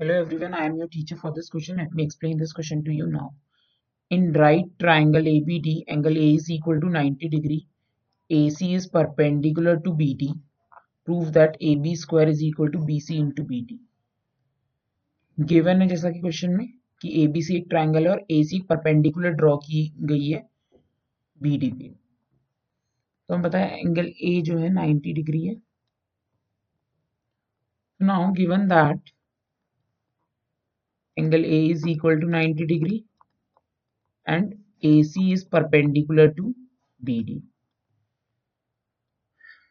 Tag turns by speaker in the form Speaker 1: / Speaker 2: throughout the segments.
Speaker 1: Hello everyone, I am your teacher for this question. Let me explain this question to you now. In right triangle ABD, angle A is equal to 90 degree. AC is perpendicular to BD. Prove that AB square is equal to BC into BD. Given है जैसा कि question में कि ABC एक triangle है और AC perpendicular draw की गई है BD पे तो हम बताएँ एंगल A जो है 90 डिग्री है now given that angle A is equal to 90 degree and AC is perpendicular to BD.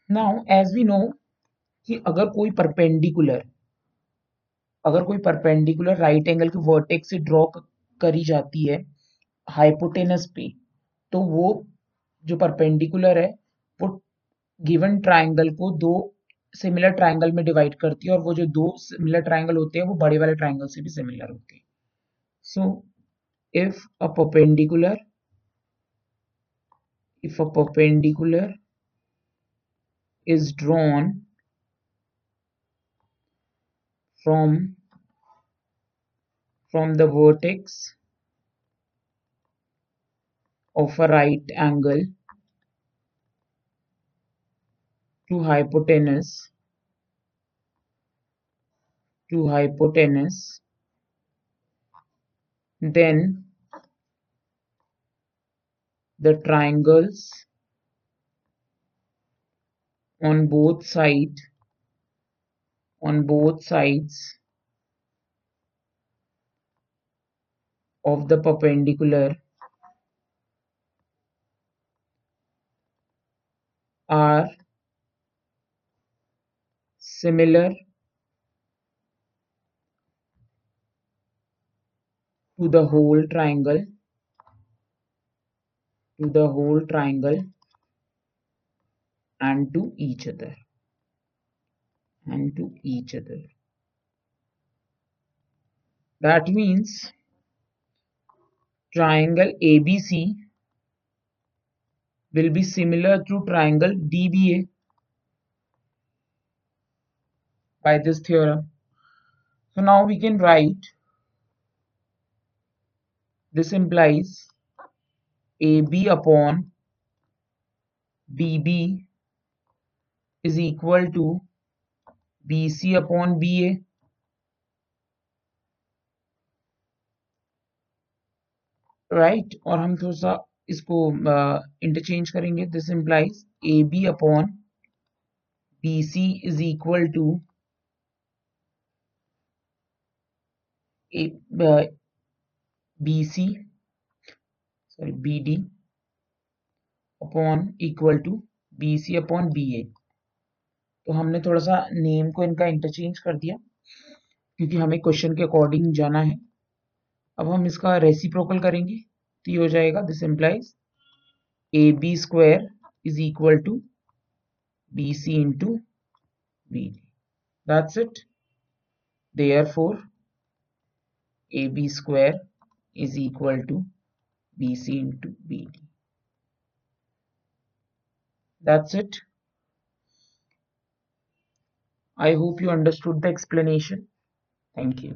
Speaker 1: Now, as we know कि अगर कोई परपेंडिकुलर अगर कोई परपेंडिकुलर राइट एंगल की वर्टेक्स से ड्रॉ करी जाती है हाइपोटेनस पे तो वो जो परपेंडिकुलर है, वो गिवन ट्राइंगल को दो सिमिलर ट्राइंगल में डिवाइड करती है और वो जो दो सिमिलर ट्राइंगल होते हैं, वो बड़े वाले ट्राइंगल से भी सिमिलर होते हैं। So if a perpendicular if a perpendicular is drawn from from the vertex of a right angle to hypotenuse to hypotenuse then the triangles on both side on both sides of the perpendicular are similar to the whole triangle to the whole triangle and to each other and to each other. That means triangle ABC will be similar to triangle DBA by this theorem. So now we can write this implies AB upon DB is equal to BC upon BA right right? और हम थोड़ा सा इसको interchange uh, करेंगे this implies A B upon B C is equal to B C sorry B D upon equal to B C upon B A तो हमने थोड़ा सा नेम को इनका इंटरचेंज कर दिया, क्योंकि हमें क्वेश्चन के अकॉर्डिंग जाना है। अब हम इसका रेसिप्रोकल करेंगे तो ये हो जाएगा this implies A B square is equal to B C into B D that's it therefore AB square is equal to BC into BD. That's it. I hope you understood the explanation. Thank you.